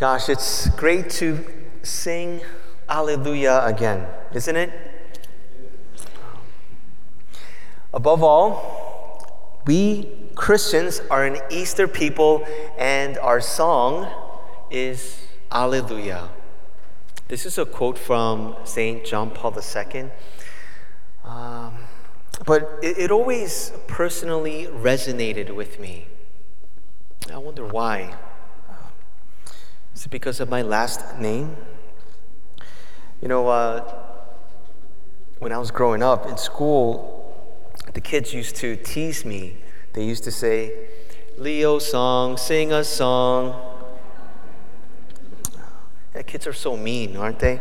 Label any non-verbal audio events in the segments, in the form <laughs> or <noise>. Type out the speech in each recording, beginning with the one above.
Gosh, it's great to sing Alleluia again, isn't it? Above all, we Christians are an Easter people, and our song is Alleluia. This is a quote from St. John Paul II. Um, but it, it always personally resonated with me. I wonder why. Is it because of my last name? You know, uh, when I was growing up in school, the kids used to tease me. They used to say, Leo song, sing a song. Yeah, kids are so mean, aren't they?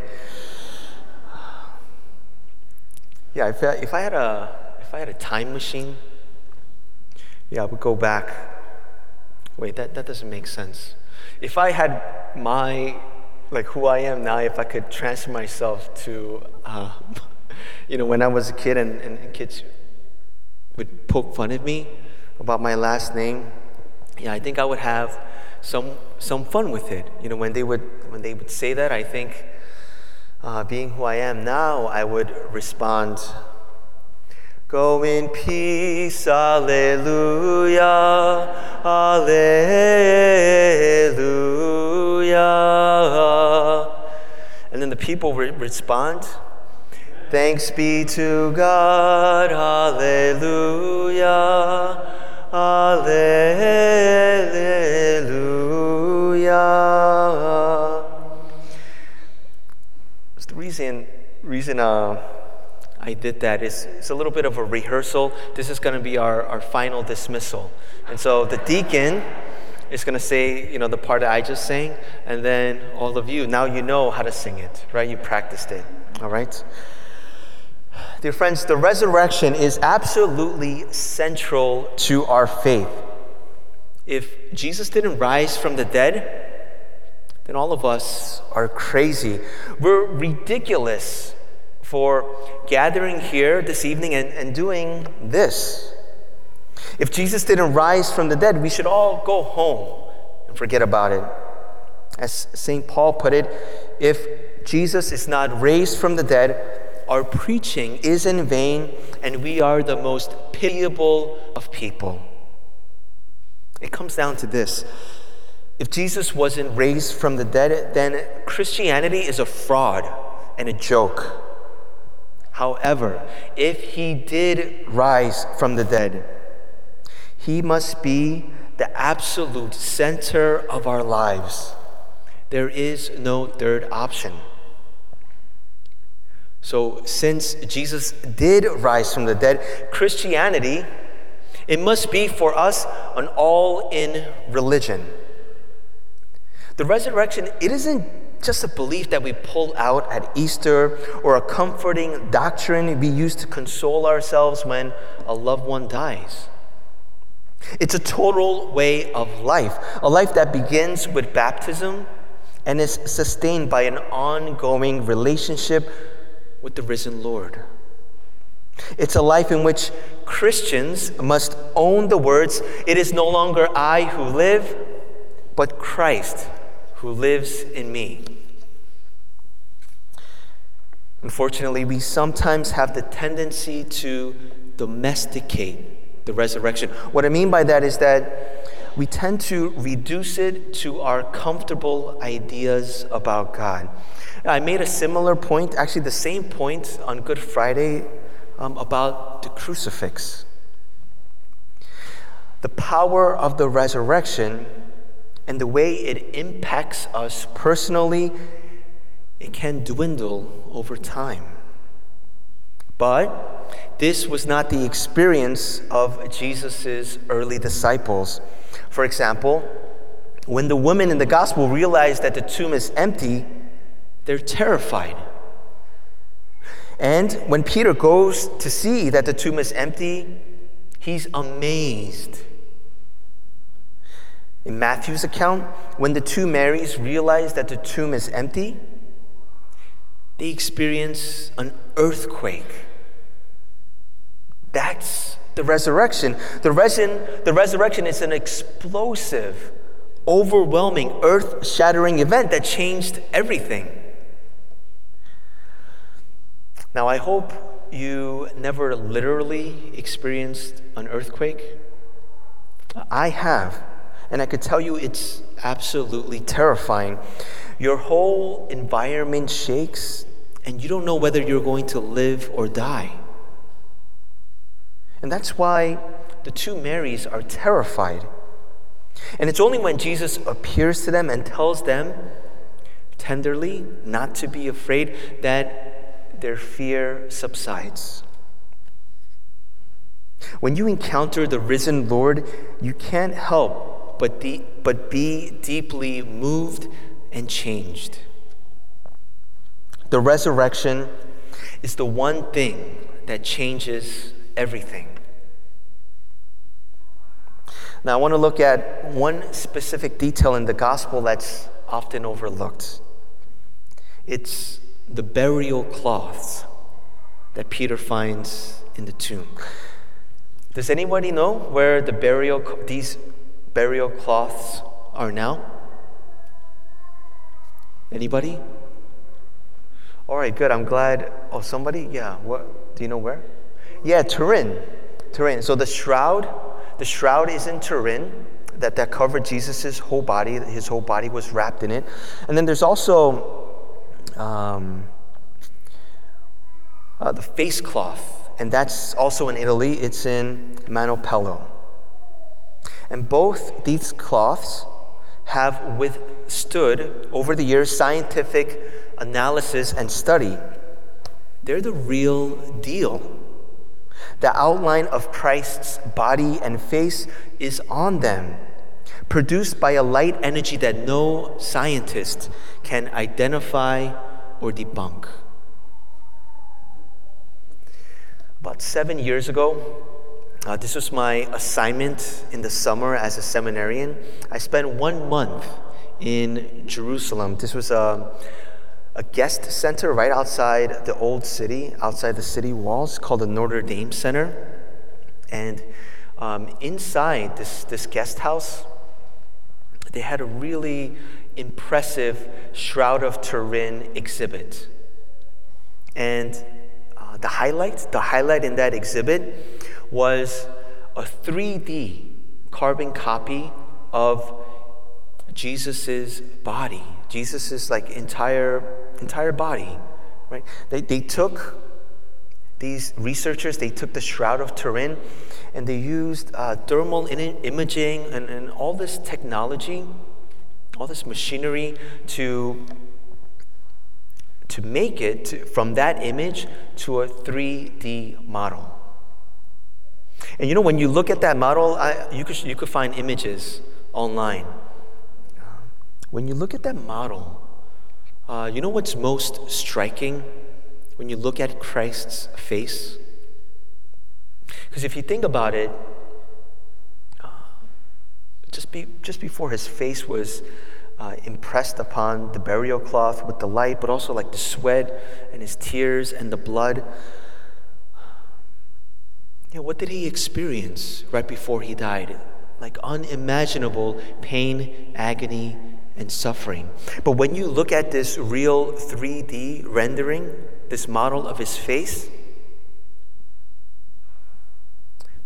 Yeah, if I, if I had a if I had a time machine, yeah, I would go back. Wait, that, that doesn't make sense. If I had my like who I am now, if I could transfer myself to, uh, <laughs> you know, when I was a kid and, and, kids would poke fun at me about my last name, yeah, I think I would have some some fun with it. You know, when they would when they would say that, I think, uh, being who I am now, I would respond. Go in peace, alleluia, alleluia. People re- respond, Thanks be to God, Alleluia. It's the reason, reason uh, I did that is it's a little bit of a rehearsal. This is going to be our, our final dismissal. And so the deacon is going to say, you know, the part that I just sang, and then all of you, now you know how to sing it, right? You practiced it, all right? Dear friends, the resurrection is absolutely central to our faith. If Jesus didn't rise from the dead, then all of us are crazy. We're ridiculous for gathering here this evening and, and doing this. If Jesus didn't rise from the dead, we should all go home and forget about it. As St. Paul put it, if Jesus is not raised from the dead, our preaching is in vain, and we are the most pitiable of people. It comes down to this. If Jesus wasn't raised from the dead, then Christianity is a fraud and a joke. However, if he did rise from the dead, he must be the absolute center of our lives. There is no third option. So, since Jesus did rise from the dead, Christianity, it must be for us an all in religion. The resurrection, it isn't just a belief that we pull out at Easter or a comforting doctrine we use to console ourselves when a loved one dies. It's a total way of life, a life that begins with baptism and is sustained by an ongoing relationship with the risen Lord. It's a life in which Christians must own the words, It is no longer I who live, but Christ who lives in me. Unfortunately, we sometimes have the tendency to domesticate the resurrection. What I mean by that is that we tend to reduce it to our comfortable ideas about God. I made a similar point, actually, the same point on Good Friday um, about the crucifix. The power of the resurrection and the way it impacts us personally, it can dwindle over time. But this was not the experience of Jesus' early disciples. For example, when the women in the gospel realized that the tomb is empty, they're terrified. And when Peter goes to see that the tomb is empty, he's amazed. In Matthew's account, when the two Marys realize that the tomb is empty, they experience an earthquake. That's the resurrection. The, resin, the resurrection is an explosive, overwhelming, earth shattering event that changed everything. Now, I hope you never literally experienced an earthquake. I have, and I could tell you it's absolutely terrifying. Your whole environment shakes, and you don't know whether you're going to live or die. And that's why the two Marys are terrified. And it's only when Jesus appears to them and tells them tenderly not to be afraid that their fear subsides. When you encounter the risen Lord, you can't help but, de- but be deeply moved and changed. The resurrection is the one thing that changes everything. Now, I want to look at one specific detail in the gospel that's often overlooked. It's the burial cloths that Peter finds in the tomb. Does anybody know where the burial these burial cloths are now? Anybody? All right, good. I'm glad. Oh, somebody? Yeah. What? Do you know where? Yeah, Turin. Turin. So the shroud the shroud is in Turin that, that covered Jesus' whole body. His whole body was wrapped in it. And then there's also um, uh, the face cloth, and that's also in Italy. It's in Manoppello. And both these cloths have withstood, over the years, scientific analysis and study. They're the real deal. The outline of Christ's body and face is on them, produced by a light energy that no scientist can identify or debunk. About seven years ago, uh, this was my assignment in the summer as a seminarian. I spent one month in Jerusalem. This was a a guest center right outside the old city, outside the city walls, called the Notre Dame Center. And um, inside this, this guest house, they had a really impressive Shroud of Turin exhibit. And uh, the highlight, the highlight in that exhibit was a 3D carbon copy of Jesus's body, Jesus's like entire entire body, right? They, they took these researchers, they took the Shroud of Turin and they used uh, thermal imaging and, and all this technology, all this machinery to, to make it to, from that image to a 3D model. And you know, when you look at that model, I, you, could, you could find images online. When you look at that model, uh, you know what's most striking when you look at Christ's face? Because if you think about it, uh, just, be, just before his face was uh, impressed upon the burial cloth with the light, but also like the sweat and his tears and the blood. Know, what did he experience right before he died? Like unimaginable pain, agony, and suffering. But when you look at this real 3D rendering, this model of his face,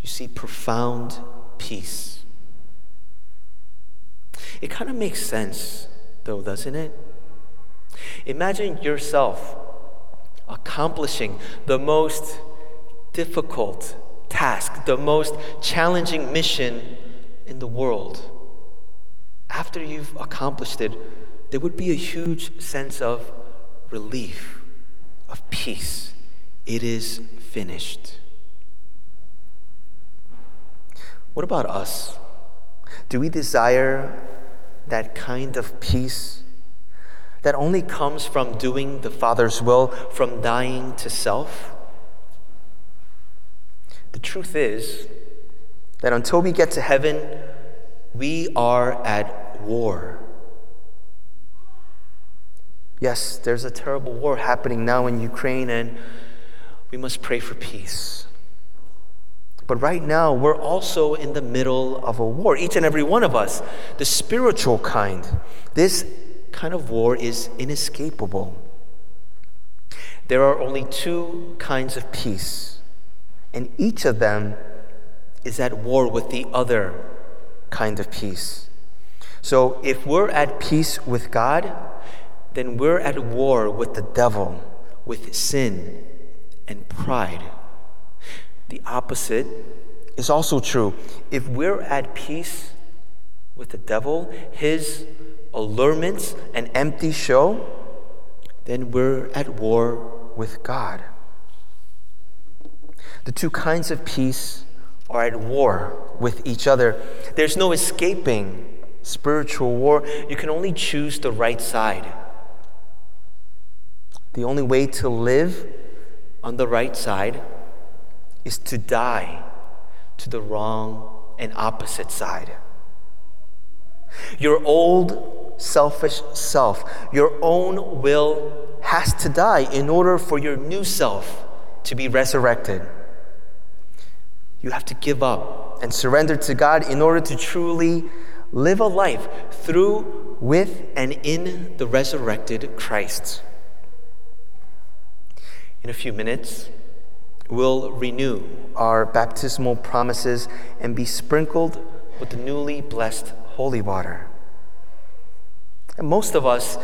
you see profound peace. It kind of makes sense, though, doesn't it? Imagine yourself accomplishing the most difficult task, the most challenging mission in the world after you've accomplished it, there would be a huge sense of relief, of peace. It is finished. What about us? Do we desire that kind of peace that only comes from doing the Father's will, from dying to self? The truth is that until we get to heaven, we are at war. Yes, there's a terrible war happening now in Ukraine, and we must pray for peace. But right now, we're also in the middle of a war, each and every one of us, the spiritual kind. This kind of war is inescapable. There are only two kinds of peace, and each of them is at war with the other kind of peace. So if we're at peace with God, then we're at war with the devil, with sin and pride. The opposite is also true. If we're at peace with the devil, his allurements, and empty show, then we're at war with God. The two kinds of peace are at war with each other. There's no escaping spiritual war. You can only choose the right side. The only way to live on the right side is to die to the wrong and opposite side. Your old selfish self, your own will has to die in order for your new self to be resurrected. You have to give up and surrender to God in order to truly live a life through, with, and in the resurrected Christ. In a few minutes, we'll renew our baptismal promises and be sprinkled with the newly blessed holy water. And most of us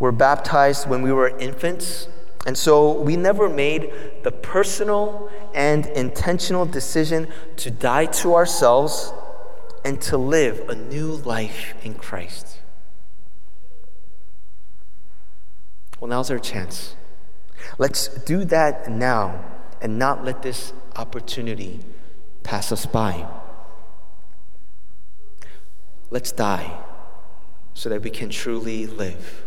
were baptized when we were infants, and so we never made the personal and intentional decision to die to ourselves and to live a new life in Christ. Well, now's our chance. Let's do that now and not let this opportunity pass us by. Let's die so that we can truly live.